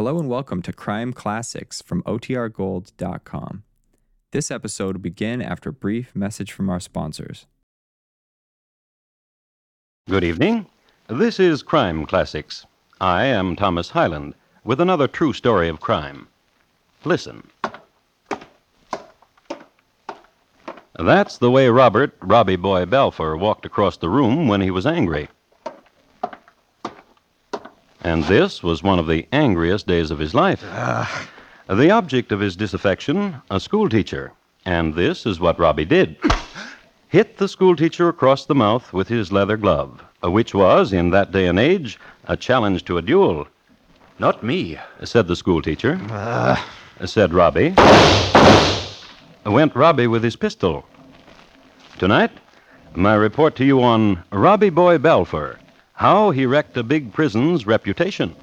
Hello and welcome to Crime Classics from OTRGold.com. This episode will begin after a brief message from our sponsors. Good evening. This is Crime Classics. I am Thomas Hyland with another true story of crime. Listen. That's the way Robert, Robbie Boy Balfour, walked across the room when he was angry. And this was one of the angriest days of his life. Ah. The object of his disaffection, a schoolteacher. And this is what Robbie did hit the schoolteacher across the mouth with his leather glove, uh, which was, in that day and age, a challenge to a duel. Not me. Said the schoolteacher. Ah. Said Robbie. Went Robbie with his pistol. Tonight, my report to you on Robbie Boy Balfour. How he wrecked a big prison's reputation.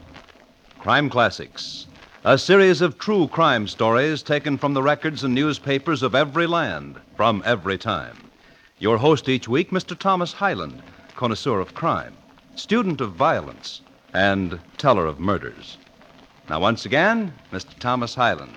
Crime Classics. A series of true crime stories taken from the records and newspapers of every land, from every time. Your host each week, Mr. Thomas Hyland, connoisseur of crime, student of violence, and teller of murders. Now, once again, Mr. Thomas Hyland.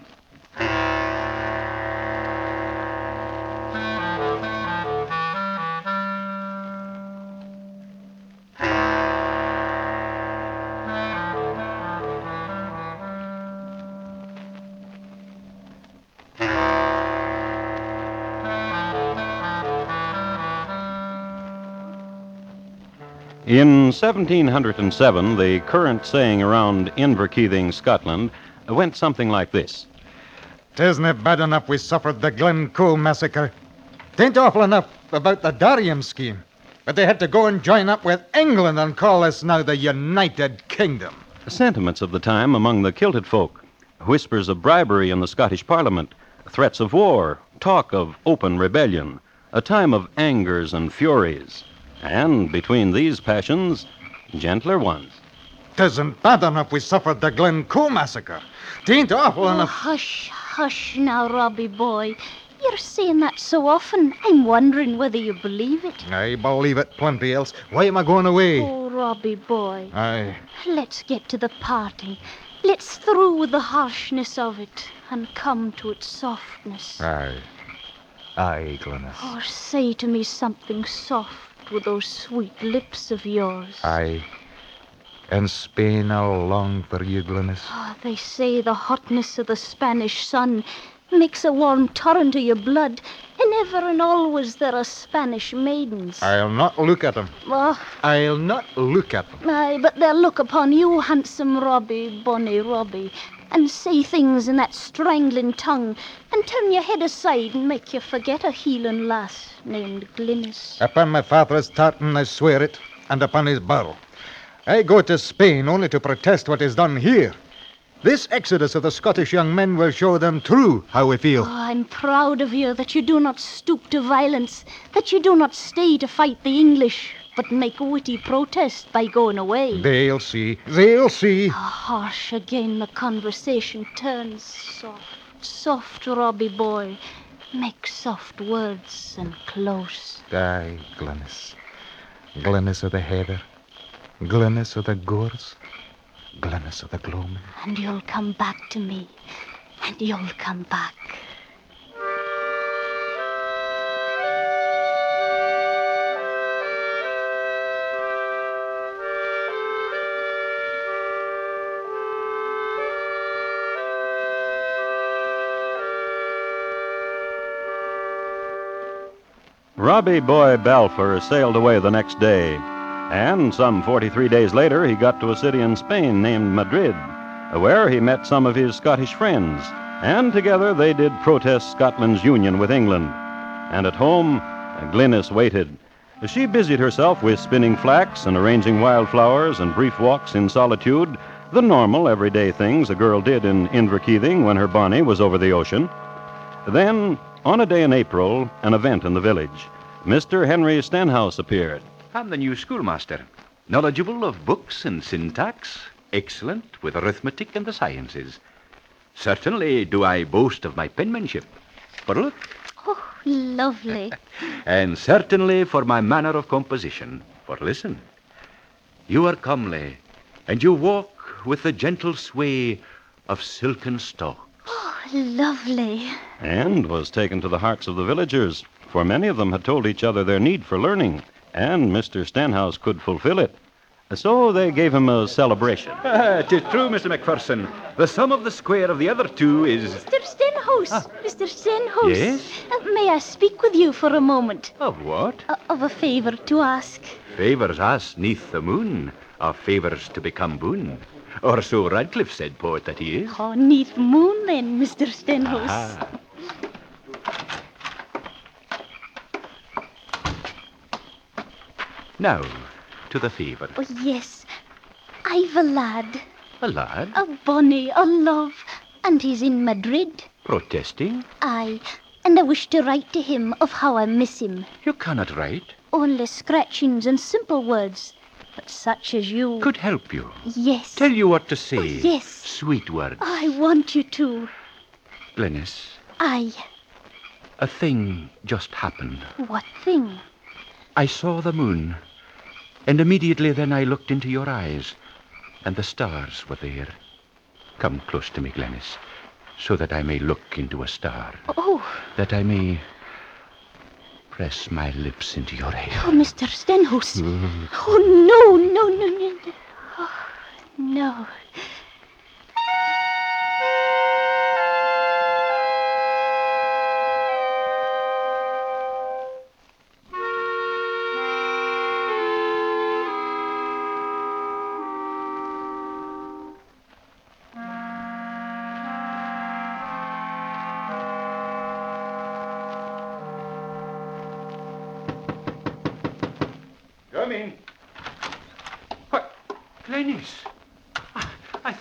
1707, the current saying around Inverkeithing, Scotland, went something like this. Tisn't it bad enough we suffered the Glencoe massacre? Tain't awful enough about the Darien scheme, but they had to go and join up with England and call us now the United Kingdom. Sentiments of the time among the kilted folk, whispers of bribery in the Scottish Parliament, threats of war, talk of open rebellion, a time of angers and furies, and between these passions, gentler ones. Tisn't bad enough we suffered the Glencoe massacre. Tain't awful Oh, enough. hush, hush now, Robbie boy. You're saying that so often, I'm wondering whether you believe it. I believe it plenty else. Why am I going away? Oh, Robbie boy, Aye. let's get to the parting. Let's through with the harshness of it and come to its softness. Aye. Aye, Glennis. Or say to me something soft with those sweet lips of yours. Aye. And Spain I'll long for you, Glennis. Ah, they say the hotness of the Spanish sun makes a warm torrent of your blood, and ever and always there are Spanish maidens. I'll not look at them. Oh, I'll not look at them. aye, but they'll look upon you, handsome Robbie, bonny Robbie, and say things in that strangling tongue, and turn your head aside and make you forget a healing lass named Glynis. Upon my father's tartan, I swear it, and upon his barrel. I go to Spain only to protest what is done here. This exodus of the Scottish young men will show them true how we feel. Oh, I'm proud of you that you do not stoop to violence, that you do not stay to fight the English, but make witty protest by going away. They'll see. They'll see. Ah, harsh again the conversation turns. Soft, soft, Robbie boy. Make soft words and close. Aye, Glennis. Glennis of the heather. Glennis of the gorse. Glennis of the gloaming. And you'll come back to me. And you'll come back. Robbie Boy Balfour sailed away the next day, and some 43 days later he got to a city in Spain named Madrid, where he met some of his Scottish friends, and together they did protest Scotland's union with England. And at home, Glynis waited. She busied herself with spinning flax and arranging wildflowers and brief walks in solitude, the normal everyday things a girl did in Inverkeithing when her bonnie was over the ocean. Then, on a day in April, an event in the village. Mr. Henry Stenhouse appeared. I'm the new schoolmaster, knowledgeable of books and syntax, excellent with arithmetic and the sciences. Certainly do I boast of my penmanship. For look, Oh, lovely. and certainly for my manner of composition. For listen, you are comely, and you walk with the gentle sway of silken stalk. Oh, lovely. and was taken to the hearts of the villagers, for many of them had told each other their need for learning, and Mr. Stenhouse could fulfill it. So they gave him a celebration. Ah, 'tis true, Mr. McPherson. The sum of the square of the other two is. Mr. Stenhouse, Mr. Stenhouse. Yes? Uh, may I speak with you for a moment? Of what? Uh, of a favor to ask. Favors us neath the moon are favors to become boon. Or so Radcliffe said, poet that he is. Oh, neath moon then, Mr. Stenhouse. Ah. Now, to the fever. Oh, yes. I've a lad, A lad a bonny, a love, and he's in Madrid. protesting. Aye, and I wish to write to him of how I miss him. You cannot write. Only scratchings and simple words, but such as you. Could help you. Yes. Tell you what to oh, say. Oh, yes. Sweet words. I want you to. Glennis, Aye. a thing just happened. What thing? I saw the moon, and immediately then I looked into your eyes, and the stars were there. Come close to me, Glennis, so that I may look into a star, Oh, that I may press my lips into your hair. oh, Mr. Stenhouse. Mm. Oh, no, no, no, no. no. Oh, no.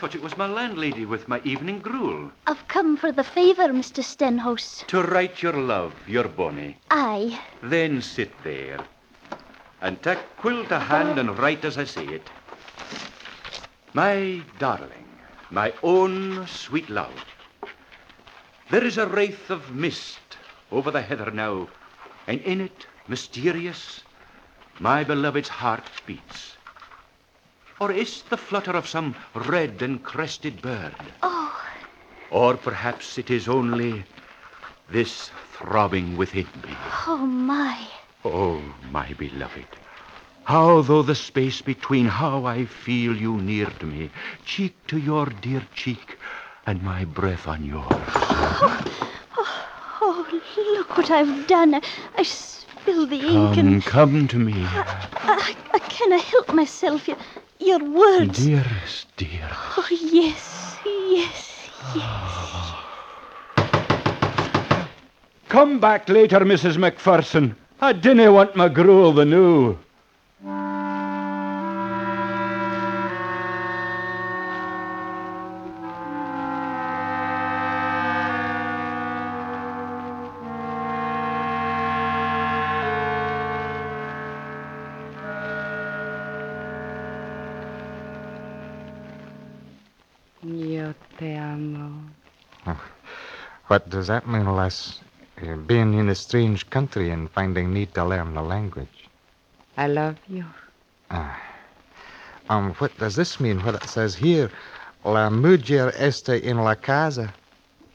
Thought it was my landlady with my evening gruel. I've come for the favor, Mr. Stenhouse. To write your love, your bonny. Aye. Then sit there and take quill to hand and write as I say it. My darling, my own sweet love, there is a wraith of mist over the heather now, and in it, mysterious, my beloved's heart beats. Or is the flutter of some red and crested bird? Oh, Or perhaps it is only this throbbing within me. oh, my. Oh, my beloved, how though the space between, how I feel you near to me, cheek to your dear cheek, and my breath on yours. Oh, oh, oh look what I've done. I, I spilled the ink Come, and come to me, I, I I cannot help myself. Your, your words. dearest dear. Oh, yes, yes, yes. Come back later, Mrs. McPherson. I dinna want my gruel the new. Yo te amo. What does that mean, Les? Uh, being in a strange country and finding need to learn the language. I love you. Ah. Um, what does this mean? What it says here? La mujer está en la casa.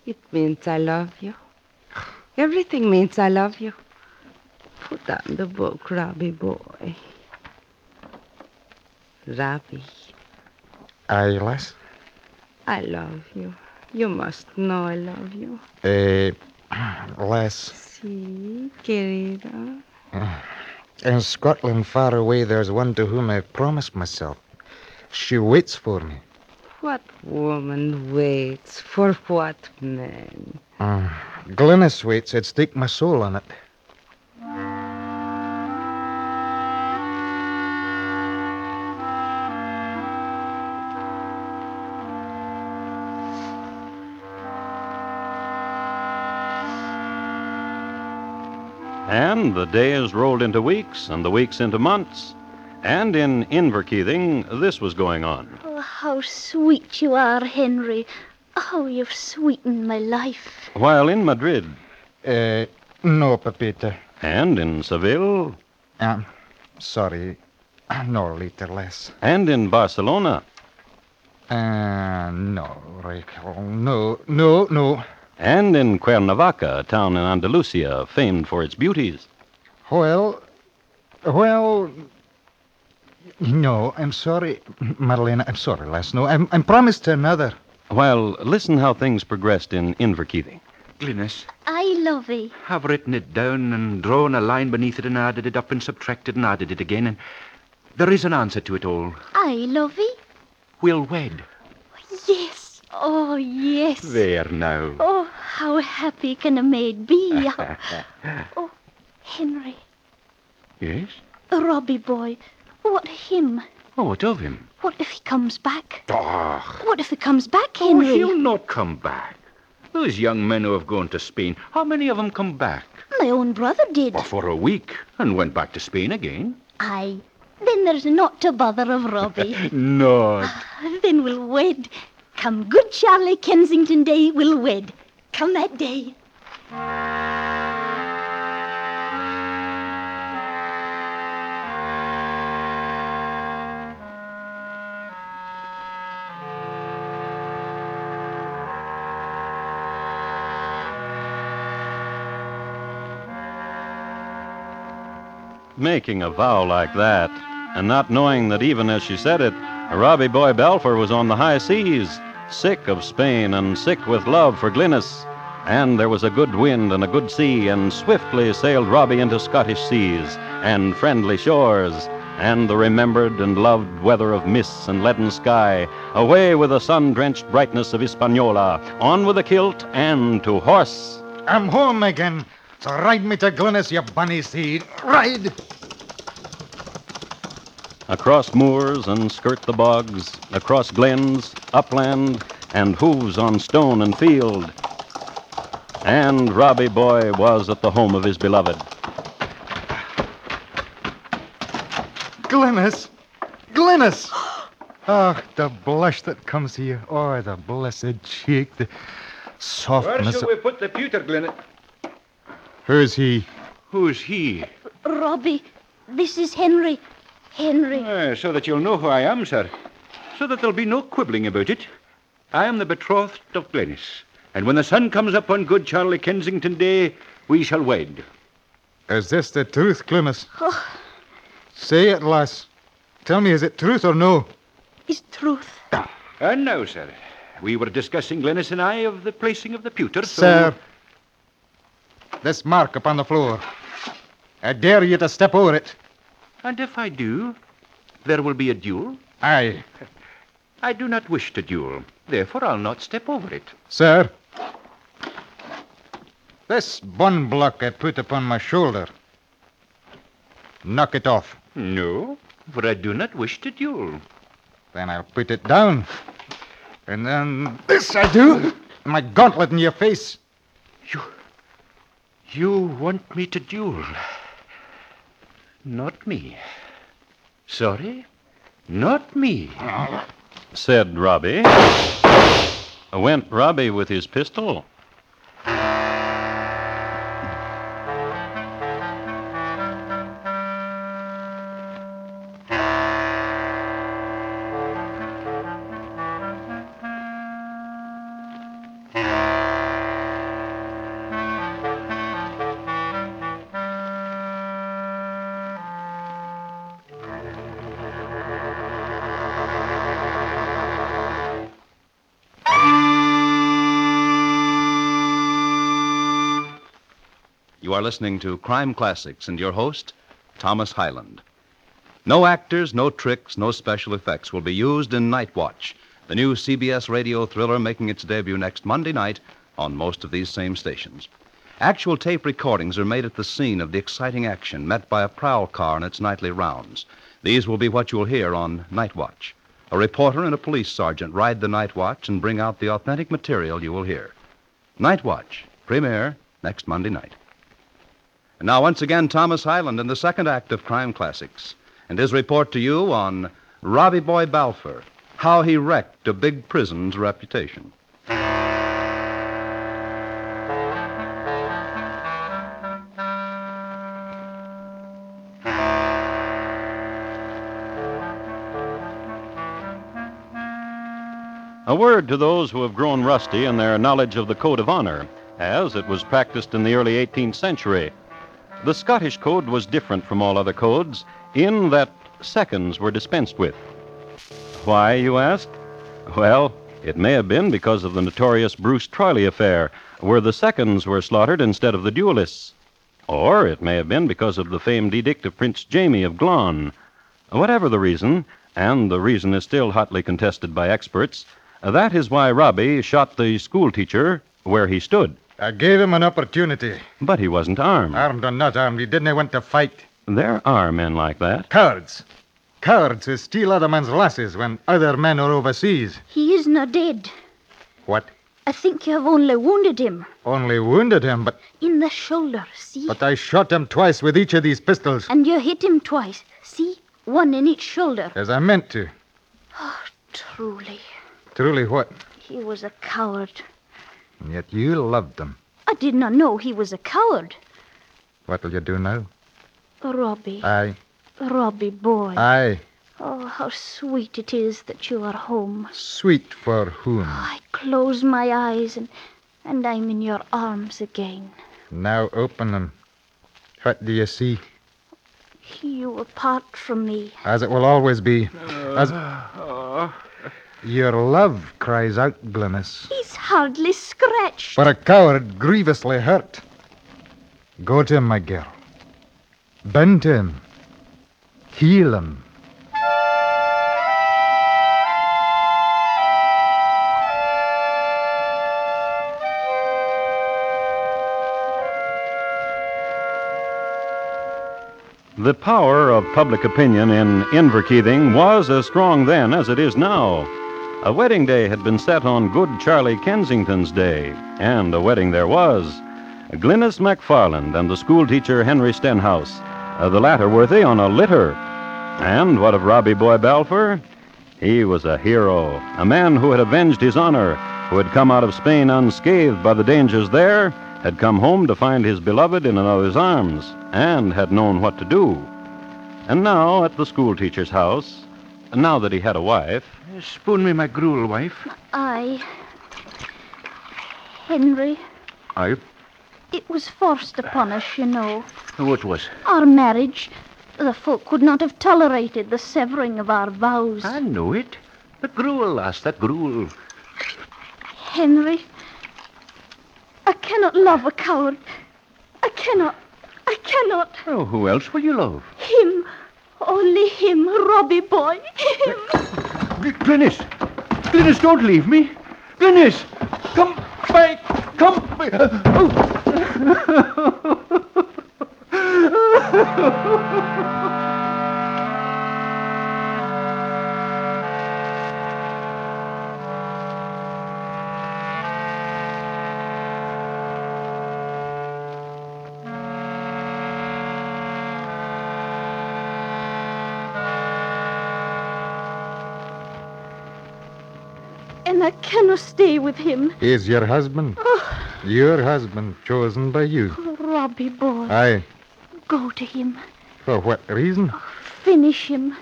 It means I love you. Everything means I love you. Put down the book, Robbie boy. Robbie, Aye, Les? I love you. You must know I love you. Uh, Les, Sí, querida. in Scotland far away, there's one to whom I've promised myself. She waits for me. What woman waits for what man? Uh, Glennis waits. I'd stake my soul on it. And the days rolled into weeks, and the weeks into months. And in Inverkeithing, this was going on. Oh, how sweet you are, Henry. Oh, you've sweetened my life. While in Madrid Uh, no, Pepita. and in Seville Um, sorry. No, little less. and in Barcelona Uh, no, Rachel. No, no, no. And in Cuernavaca, a town in Andalusia famed for its beauties. Well, well, no, I'm sorry, Madalena. I'm sorry, lass. No, I'm, I'm promised to another. Well, listen how things progressed in Inverkeithing. Glynis, I love thee. I've written it down and drawn a line beneath it and added it up and subtracted and added it again, and there is an answer to it all. I love thee. We'll wed. Yes. Oh, yes. There now. Oh, how happy can a maid be? oh, Henry, Yes? Robbie boy, what him? Oh, what of him? What if he comes back? Ah, What if he comes back, oh, Henry? he'll not come back. Those young men who have gone to Spain, how many of them come back? My own brother did. Oh, for a week, and went back to Spain again. Aye. Then there's not to bother of Robbie. Not. then we'll wed. Come good Charlie Kensington Day, we'll wed. Come that day. Making a vow like that, and not knowing that even as she said it, Robbie Boy Balfour was on the high seas, sick of Spain and sick with love for Glynis. And there was a good wind and a good sea, and swiftly sailed Robbie into Scottish seas and friendly shores, and the remembered and loved weather of mists and leaden sky, away with the sun drenched brightness of Hispaniola, on with the kilt and to horse. I'm home again. So ride me to Glennis, you bunny seed. Ride! Across moors and skirt the bogs, across glens, upland, and hooves on stone and field. And Robbie Boy was at the home of his beloved. Glennis! Glennis! Oh, the blush that comes here. Oh, the blessed cheek, the softness. Where shall we put the pewter, Glennet? Who's he? Who's he? Robbie, this is Henry. Henry. Ah, so that you'll know who I am, sir. So that there'll be no quibbling about it. I am the betrothed of Glennis. And when the sun comes up on good Charlie Kensington Day, we shall wed. Is this the truth, Glennis? Say it, lass. Tell me, is it truth or no? Is truth. And now, sir, we were discussing, Glennis and I, of the placing of the pewter, so... Sir, this mark upon the floor. I dare you to step over it. And if I do, there will be a duel? Aye, I do not wish to duel. Therefore, I'll not step over it. sir. This bun block I put upon my shoulder. Knock it off. No, for I do not wish to duel. Then I'll put it down. And then this I do. My gauntlet in your face. You. You want me to duel? Not me. Sorry? Not me. Said Robbie. Went Robbie with his pistol. You are listening to Crime Classics and your host, Thomas Hyland. No actors, no tricks, no special effects will be used in Night Watch, the new CBS radio thriller making its debut next Monday night on most of these same stations. Actual tape recordings are made at the scene of the exciting action met by a prowl car in its nightly rounds. These will be what you'll hear on Night Watch. A reporter and a police sergeant ride the Night Watch and bring out the authentic material you will hear. Night Watch, premiere next Monday night. And now, once again, Thomas Hyland in the second act of Crime Classics, and his report to you on Robbie Boy Balfour, how he wrecked a big prison's reputation. A word to those who have grown rusty in their knowledge of the Code of Honor, as it was practiced in the early 18th century. The Scottish Code was different from all other codes in that seconds were dispensed with. Why, you ask? Well, it may have been because of the notorious Bruce Troiley affair, where the seconds were slaughtered instead of the duelists. Or it may have been because of the famed edict of Prince Jamie of Glon. Whatever the reason, and the reason is still hotly contested by experts, that is why Robbie shot the schoolteacher where he stood. I gave him an opportunity. But he wasn't armed. Armed or not armed, he didn't want to fight. There are men like that. Cowards. Cowards who steal other men's lasses when other men are overseas. He is not dead. What? I think you have only wounded him. Only wounded him, but In the shoulder, see? but I shot him twice with each of these pistols, And you hit him twice, see? One in each shoulder. as I meant to. Oh, truly, Truly, what? he was a coward. And yet you loved him. I did not know he was a coward. What'll you do now? Robbie, Aye, Robbie boy. aye. Oh, how sweet it is that you are home. Sweet for whom? Oh, I close my eyes and, and I'm in your arms again. Now open them. What do you see? You apart from me. As it will always be. As uh, uh, your love cries out, Glynis. He's hardly scratched. For a coward grievously hurt. Go to him, my girl. Bend to him. Heal him. The power of public opinion in Inverkeithing was as strong then as it is now. A wedding day had been set on Good Charlie Kensington's day, and a wedding there was. Glynis MacFarland and the schoolteacher Henry Stenhouse, uh, the latter worthy on a litter. And what of Robbie Boy Balfour? He was a hero, a man who had avenged his honor, who had come out of Spain unscathed by the dangers there, had come home to find his beloved in another's arms, and had known what to do. And now, at the schoolteacher's house, now that he had a wife, Spoon me my gruel, wife. I. Henry, I. it was forced upon us, you know. What was? Our marriage. The folk could not have tolerated the severing of our vows. I know it. The gruel, lass, that gruel. Henry, I cannot love a coward. I cannot. I cannot. Oh, who else will you love? Him. Only him, Robbie boy. Him. Glynis! Glynis, don't leave me! Glynis! Come back! Come back! And Cannot stay with him. He is your husband. Oh. Your husband, chosen by you. Oh, Robbie boy. I. Go to him. For what reason? Oh, finish him.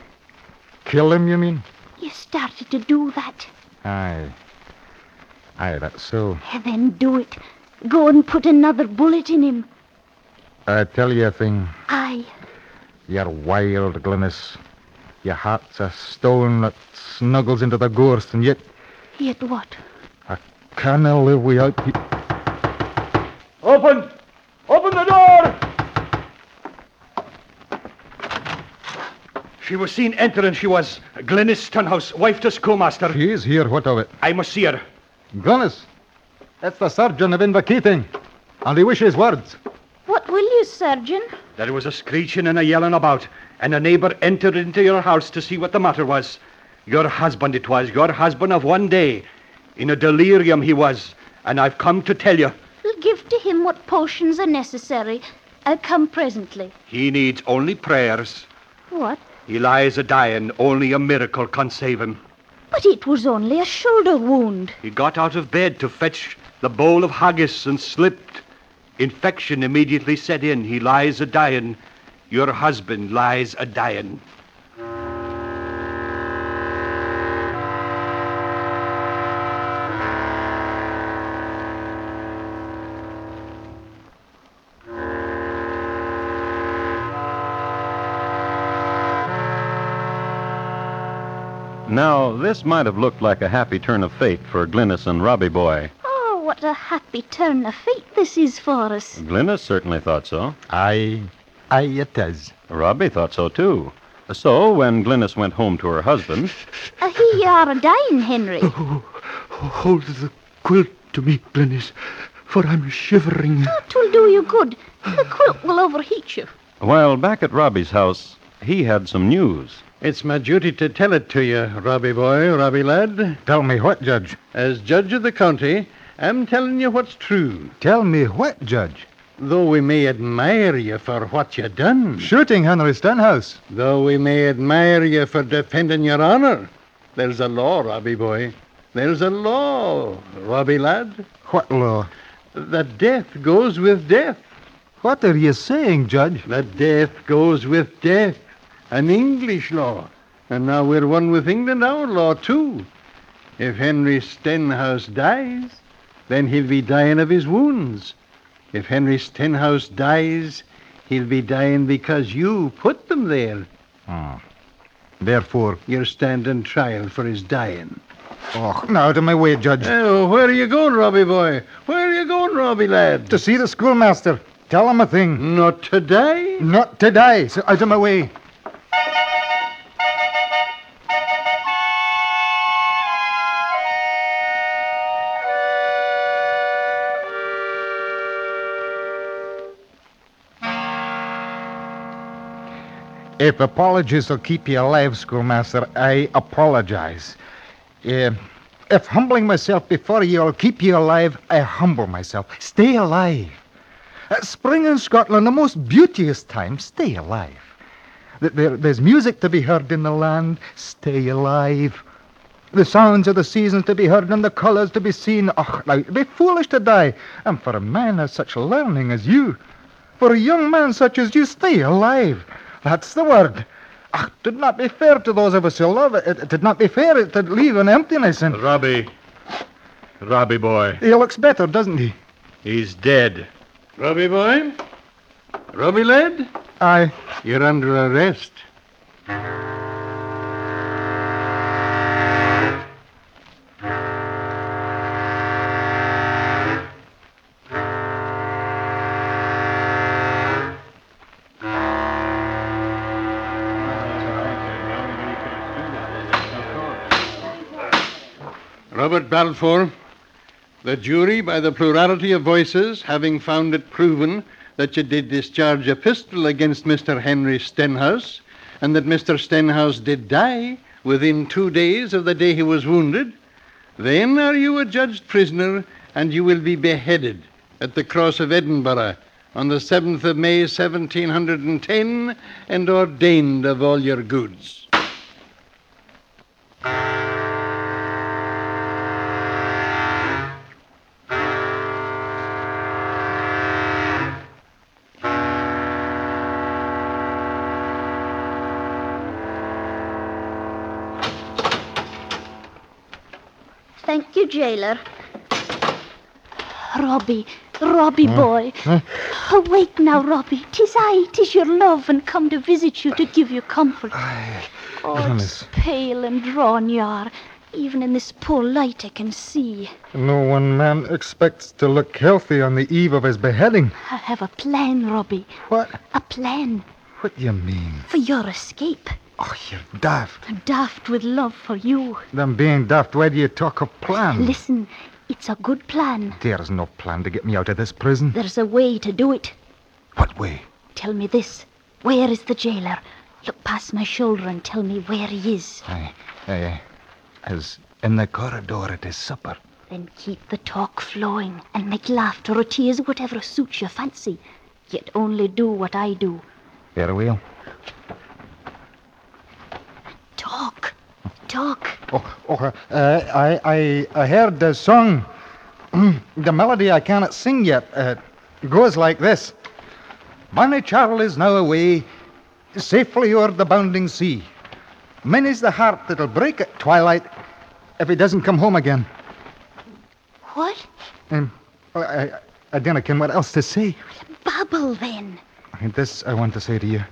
Kill him, you mean? You started to do that. Aye. Aye, that's so. Then do it. Go and put another bullet in him. I tell you a thing. Aye. You're wild, Glynis. Your heart's a stone that snuggles into the gorse, and yet Yet what? can't live without you. Open! Open the door! She was seen entering. She was Glynis Stenhouse, wife to schoolmaster. She is here, what of it? I must see her. Glynis, that's the surgeon of Inverkeithing, and he wishes words. What will you, surgeon? There was a screeching and a yelling about, and a neighbor entered into your house to see what the matter was. Your husband it was, your husband of one day. In a delirium he was, and I've come to tell you. We'll give to him what potions are necessary. I'll come presently. He needs only prayers. What? He lies a dying, only a miracle can save him. But it was only a shoulder wound. He got out of bed to fetch the bowl of haggis and slipped. Infection immediately set in. He lies a dying. Your husband lies a dying. Now, this might have looked like a happy turn of fate for Glynis and Robbie Boy. Oh, what a happy turn of fate this is for us. Glynis certainly thought so. Aye, aye, it is. Robbie thought so, too. So, when Glynis went home to her husband, Uh, here you are dying, Henry. Hold the quilt to me, Glennis, for I'm shivering. That will do you good. The quilt will overheat you. while back at Robbie's house, he had some news. It's my duty to tell it to you, Robbie boy, Robbie lad. Tell me what, Judge? As judge of the county, I'm telling you what's true. Tell me what, Judge? Though we may admire you for what you done, Shooting Henry Stenhouse. though we may admire you for defending your honor, there's a law, Robbie boy. There's a law, Robbie lad. What law? That death goes with death. What are you saying, Judge? That death goes with death. An English law. And now we're one with England, our law, too. If Henry Stenhouse dies, then he'll be dying of his wounds. If Henry Stenhouse dies, he'll be dying because you put them there. Ah. Therefore, You're standing trial for his dying. oh, now out of my way, Judge. Oh, where are you going, Robbie boy? Where are you going, Robbie lad? To see the schoolmaster. Tell him a thing. Not today? Not today. so out of my way. If apologies will keep you alive, schoolmaster, I apologize. Eh, if humbling myself before you will keep you alive, I humble myself. Stay alive. Uh, spring in Scotland, the most beauteous time. Stay alive. There, there's music to be heard in the land. Stay alive. The sounds of the seasons to be heard and the colours to be seen. Och, now, it'd be foolish to die. And for a man of such learning as you, for a young man such as you, stay alive. That's the word. Ach, it did not be fair to those of us who love it. It, it did not be fair to leave an emptiness. And Robbie. Robbie boy. he looks better, doesn't he? He's dead. Robbie boy? Robbie lad? Aye. You're under arrest. Robert Balfour, the jury, by the plurality of voices, having found it proven that you did discharge a pistol against Mr. Henry Stenhouse, and that Mr. Stenhouse did die within two days of the day he was wounded, then are you adjudged prisoner, and you will be beheaded at the Cross of Edinburgh on the 7th of May, 1710, and ordained of all your goods. Thank you, jailer. Robbie, Robbie boy. Awake now, Robbie. Tis I, tis your love, and come to visit you to give you comfort. Oh, it's pale and drawn you are. Even in this poor light I can see. No one man expects to look healthy on the eve of his beheading. I have a plan, Robbie. What? A plan What do you mean? for your escape. Oh, you're daft. I'm daft with love for you. Then being daft, why do you talk of plan? Listen, it's a good plan. There's no plan to get me out of this prison. There's a way to do it. What way? Tell me this. Where is the jailer? Look past my shoulder and tell me where he is. Aye, aye, as in the corridor at his supper. Then keep the talk flowing and make laughter or tears, whatever suits your fancy. Yet only do what I do. Very well. Talk. Talk. Oh, oh, uh, I, I, I heard the song. the melody I cannot sing yet. Uh, goes like this. Bonnie Charle is now away, safely o'er the bounding sea. Many's the heart that'll break at twilight if he doesn't come home again. What? Um, I, I, I don't know what else to say. Babble then. This I want to say to you,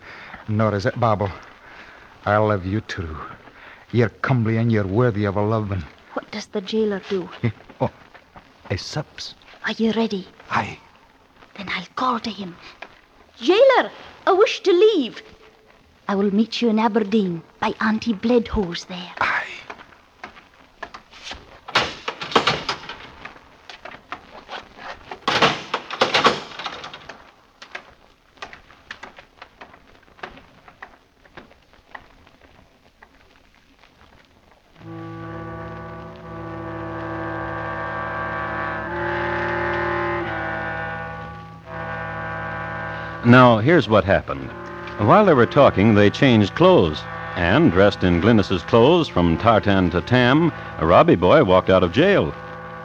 nor is it babble. I love you too. You're comely and you're worthy of a loving. What does the jailer do? He, Oh, he sups. Are you ready? Aye. Then I'll call to him. Jailer, I wish to leave. I will meet you in Aberdeen by Auntie Bledho's there. Aye. Now, here's what happened. While they were talking, they changed clothes. And, dressed in Glynis's clothes from tartan to tam, a Robbie boy walked out of jail.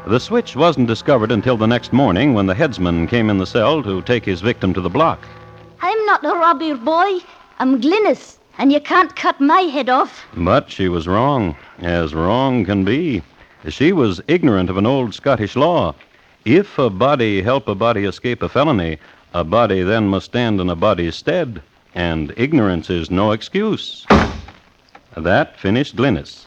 The switch wasn't discovered until the next morning when the headsman came in the cell to take his victim to the block. I'm not a robber boy. I'm Glynis, and you can't cut my head off. But she was wrong, as wrong can be. She was ignorant of an old Scottish law. If a body help a body escape a felony, a body then must stand in a body's stead, and ignorance is no excuse. That finished Glynis.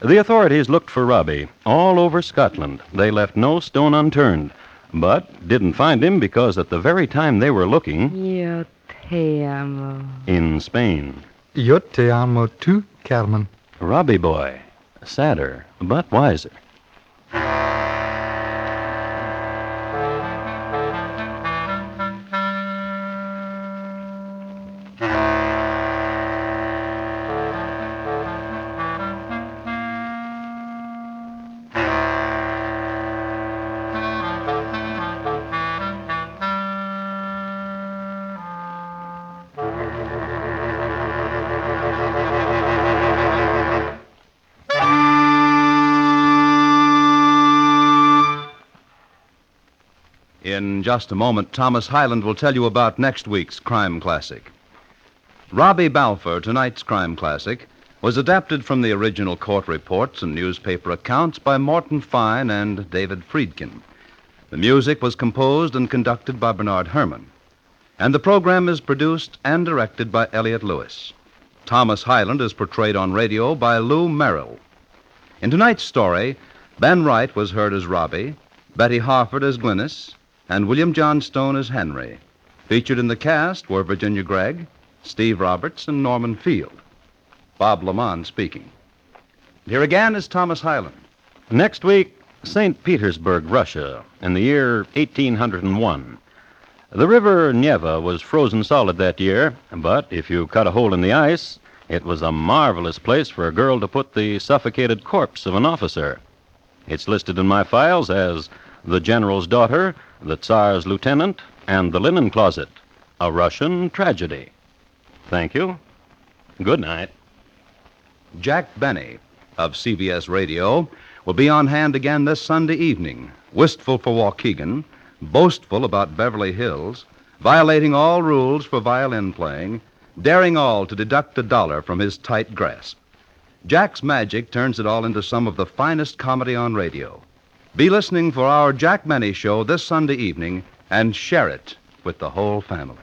The authorities looked for Robbie all over Scotland. They left no stone unturned, but didn't find him because at the very time they were looking Yo te amo. in Spain, Yo te amo too, Carmen. Robbie boy, sadder but wiser. In just a moment, Thomas Hyland will tell you about next week's crime classic. Robbie Balfour, tonight's crime classic, was adapted from the original court reports and newspaper accounts by Morton Fine and David Friedkin. The music was composed and conducted by Bernard Herrmann. And the program is produced and directed by Elliott Lewis. Thomas Hyland is portrayed on radio by Lou Merrill. In tonight's story, Ben Wright was heard as Robbie, Betty Harford as Glynis, and William Johnstone as Henry. Featured in the cast were Virginia Gregg, Steve Roberts, and Norman Field. Bob LeMond speaking. Here again is Thomas Hyland. Next week, St. Petersburg, Russia, in the year 1801. The river Neva was frozen solid that year, but if you cut a hole in the ice, it was a marvelous place for a girl to put the suffocated corpse of an officer. It's listed in my files as The General's Daughter, The Tsar's Lieutenant, and The Linen Closet, a Russian tragedy. Thank you. Good night. Jack Benny of CBS Radio will be on hand again this Sunday evening, wistful for Waukegan, boastful about Beverly Hills, violating all rules for violin playing, daring all to deduct a dollar from his tight grasp. Jack's magic turns it all into some of the finest comedy on radio. Be listening for our Jack Benny show this Sunday evening and share it with the whole family.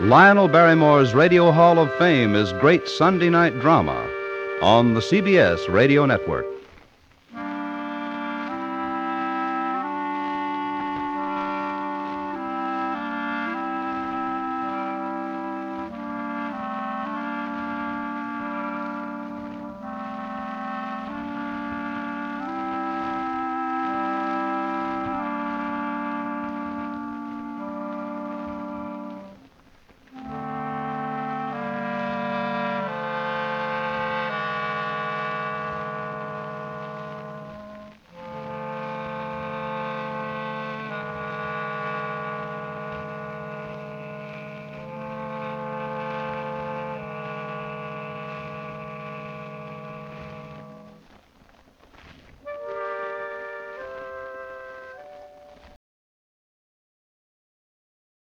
Lionel Barrymore's Radio Hall of Fame is great Sunday night drama on the CBS Radio Network.